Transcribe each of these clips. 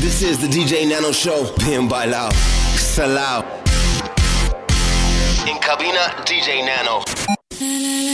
This is the DJ Nano Show. Bien bailao, salao. In cabina, DJ Nano.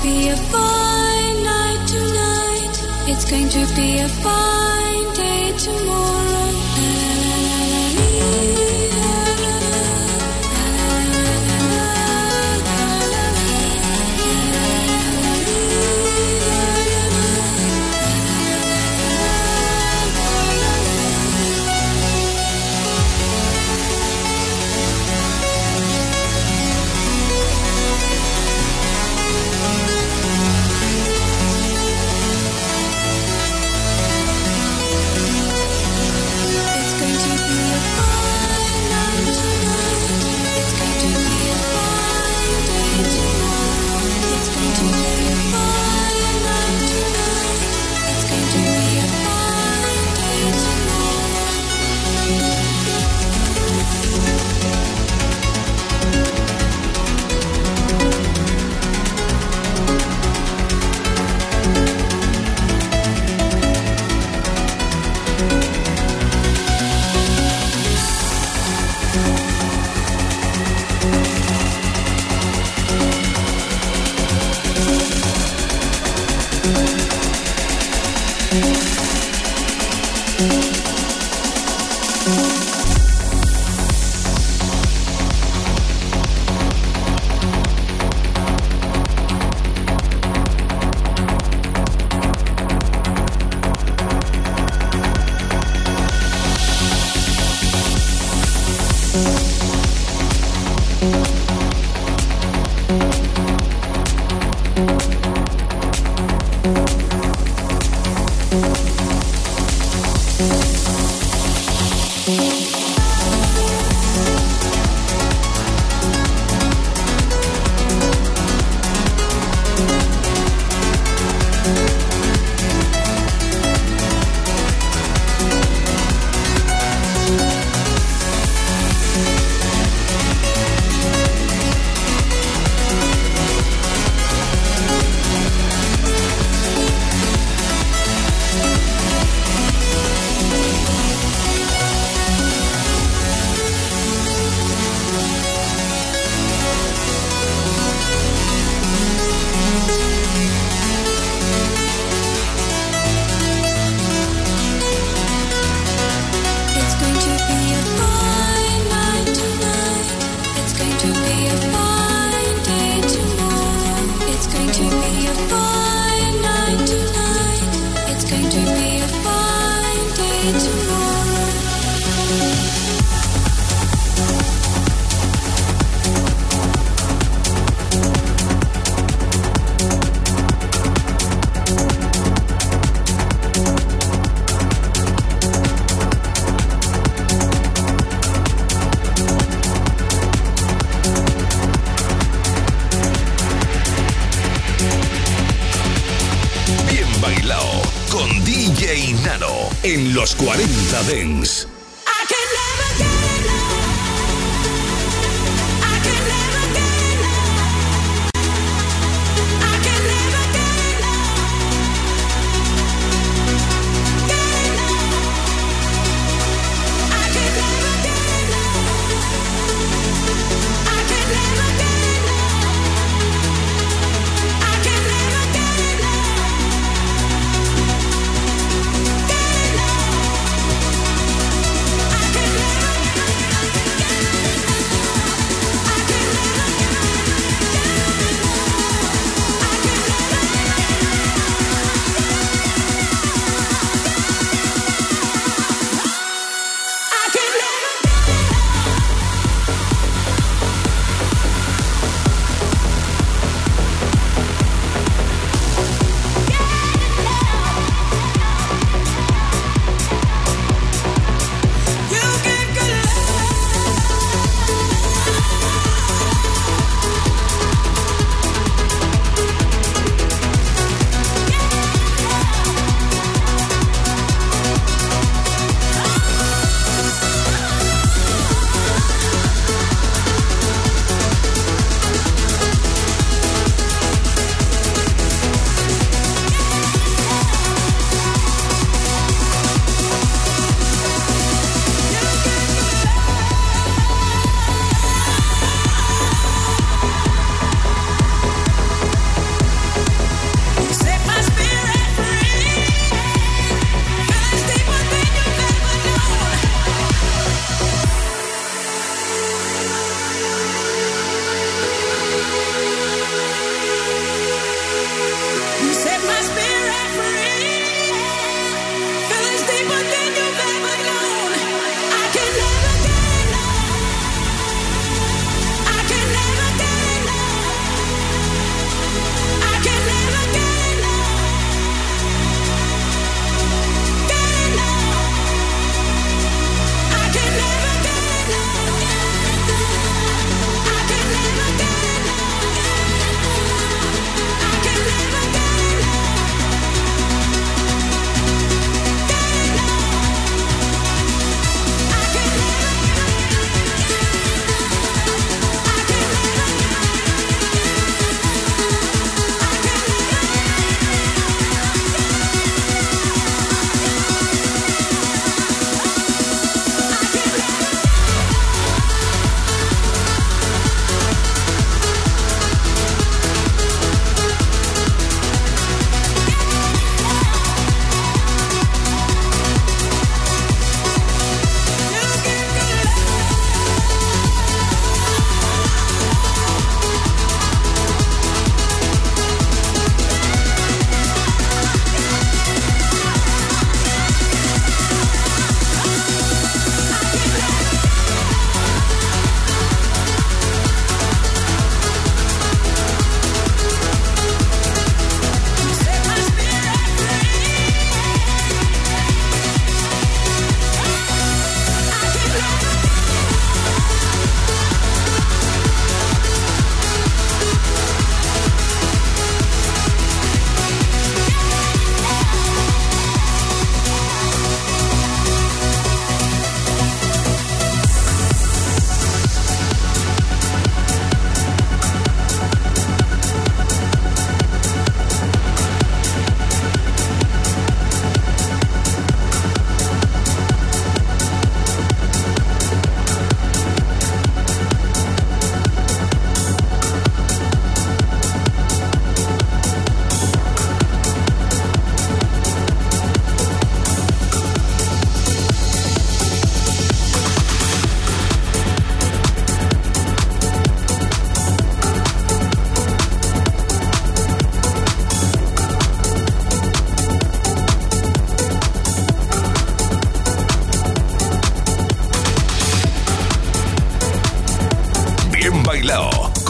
be a fine night tonight. It's going to be a fine day tomorrow.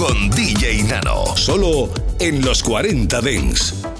con DJ Nano. Solo en los 40 Dents.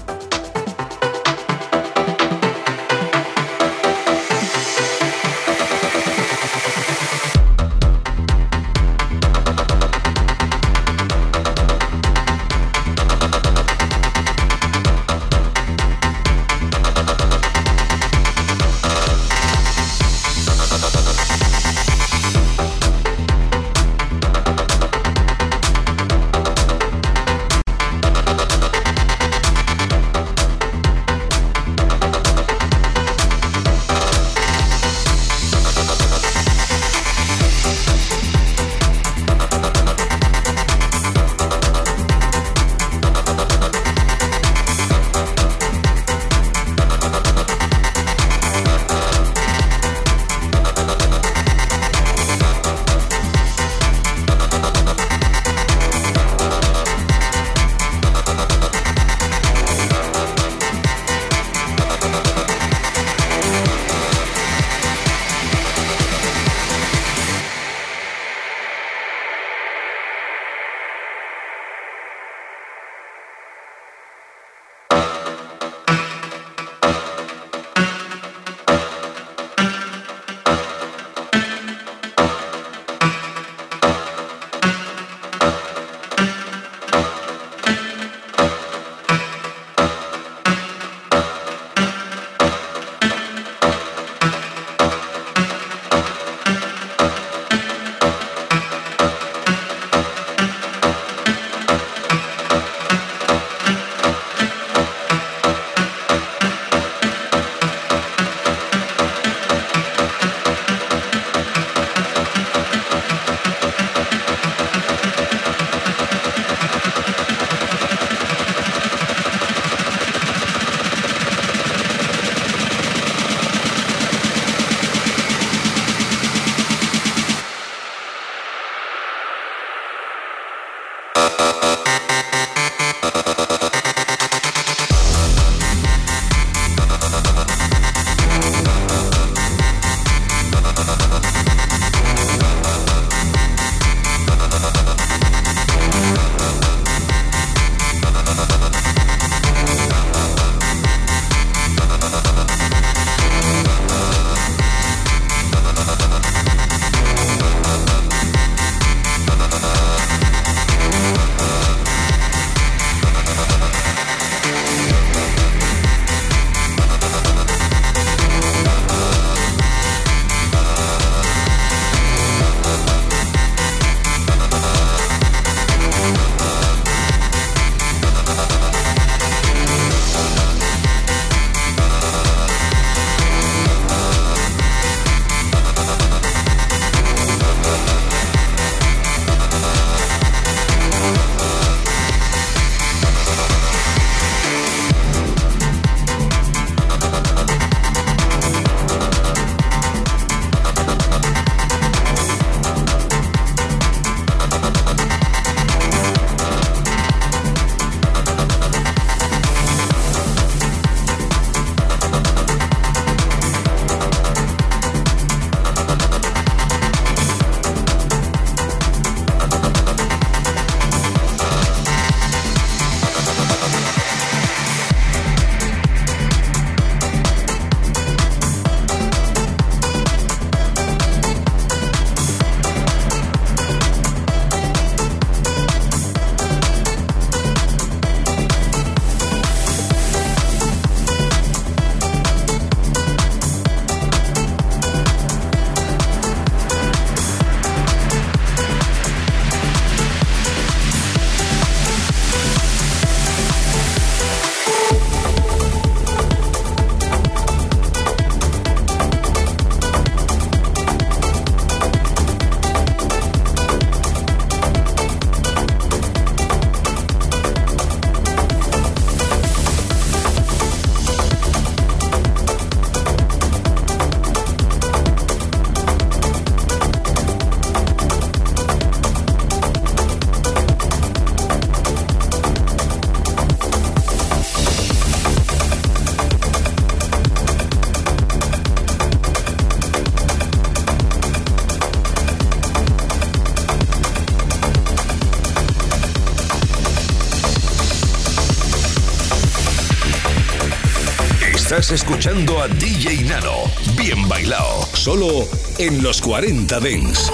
Escuchando a DJ Nano. Bien bailado. Solo en los 40 Dents.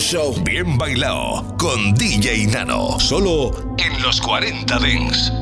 Show. Bien bailado con DJ Nano. Solo en los 40 Dings.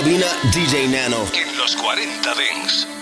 Cabina DJ Nano. En los 40 Dents.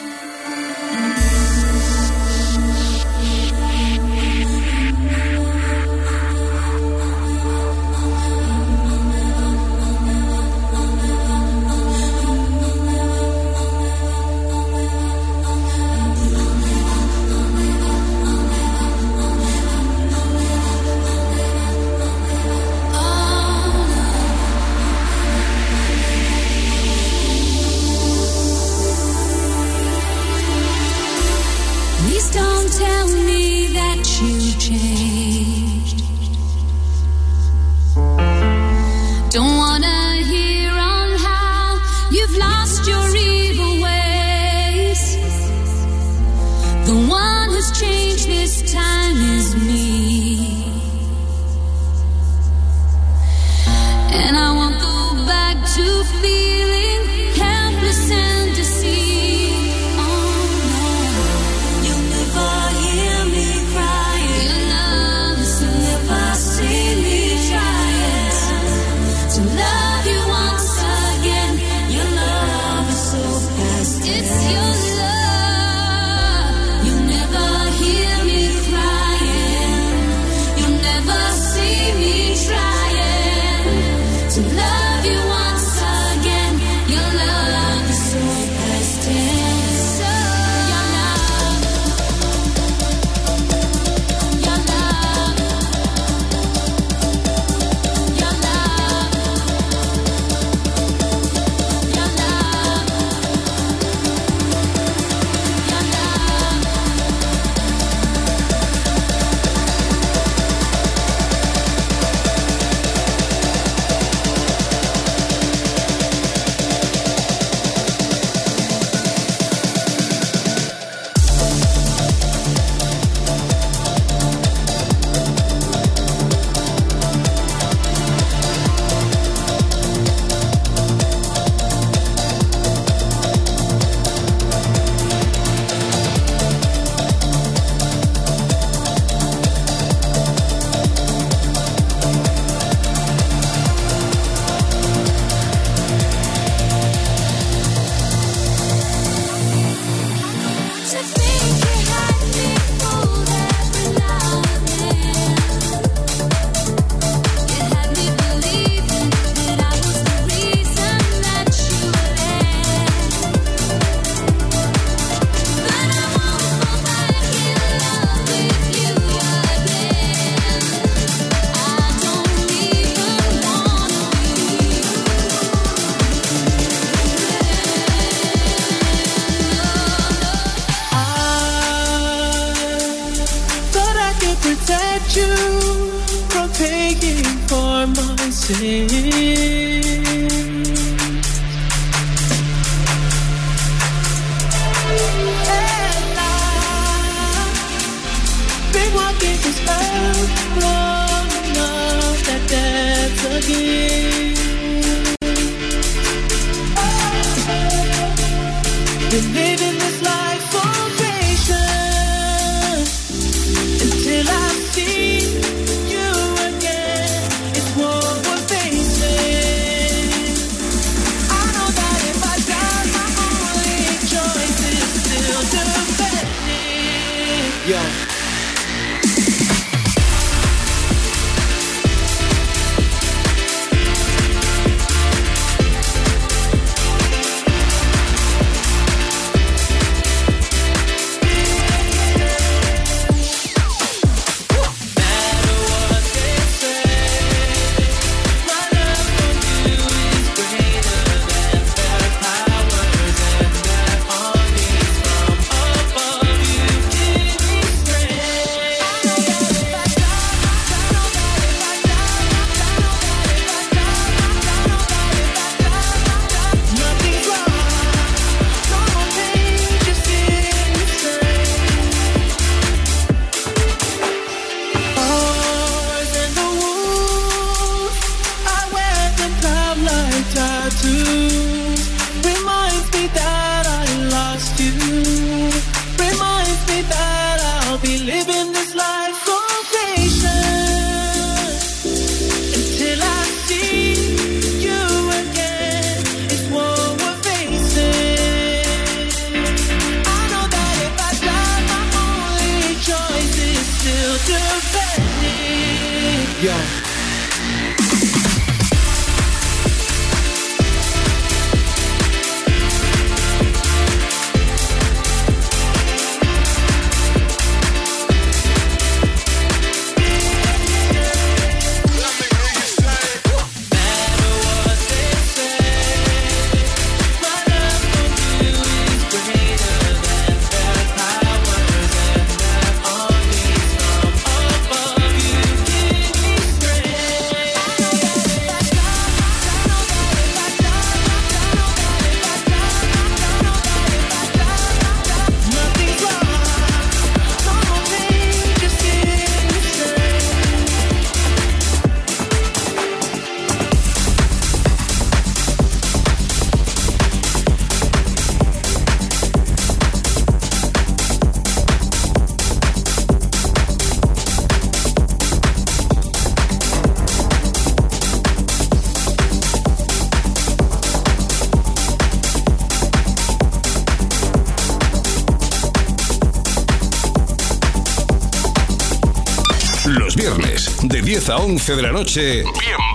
A 11 de la noche, bien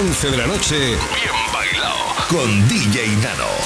11 de la noche, bien bailado, con DJ Nano.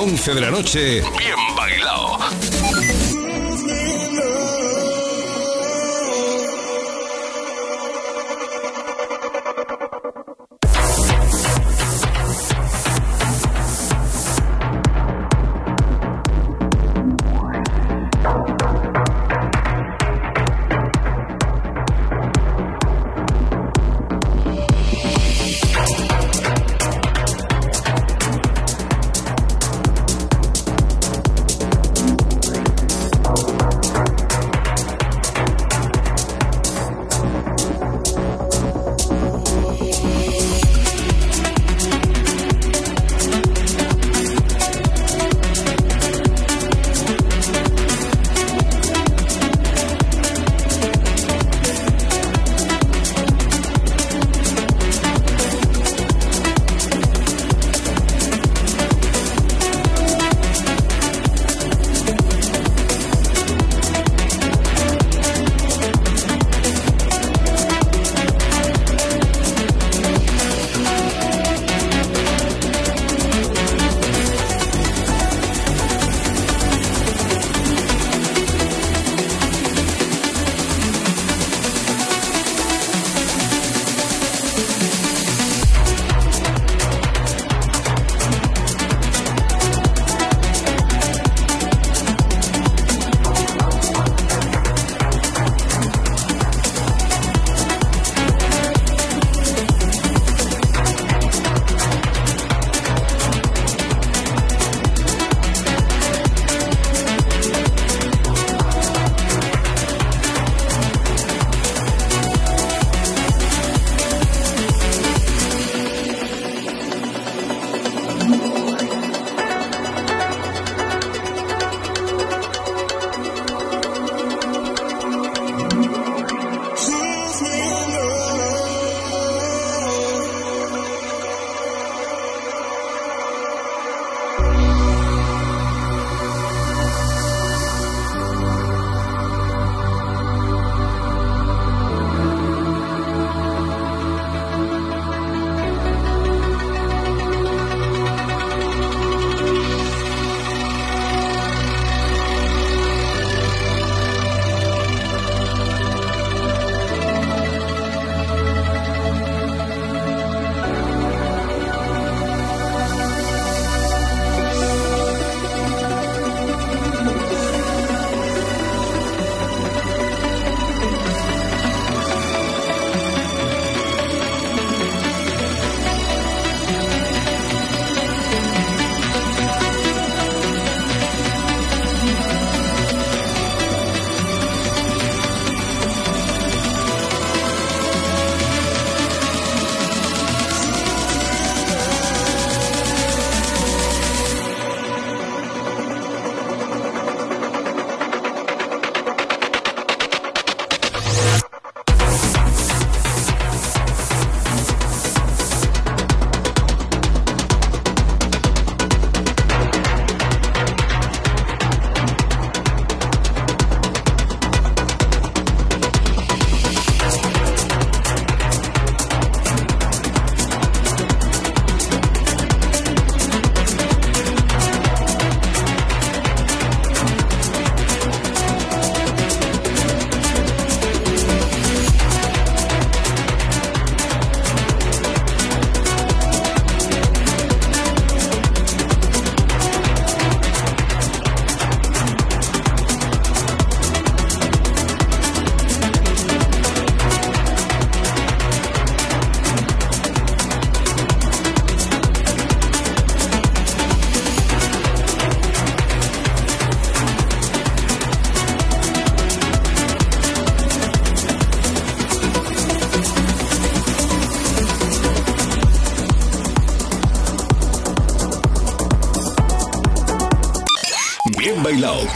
11 de la noche, bien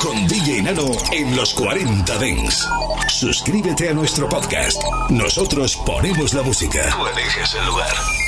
con DJ Nano en los 40 Dents. Suscríbete a nuestro podcast. Nosotros ponemos la música. Tú eliges el lugar.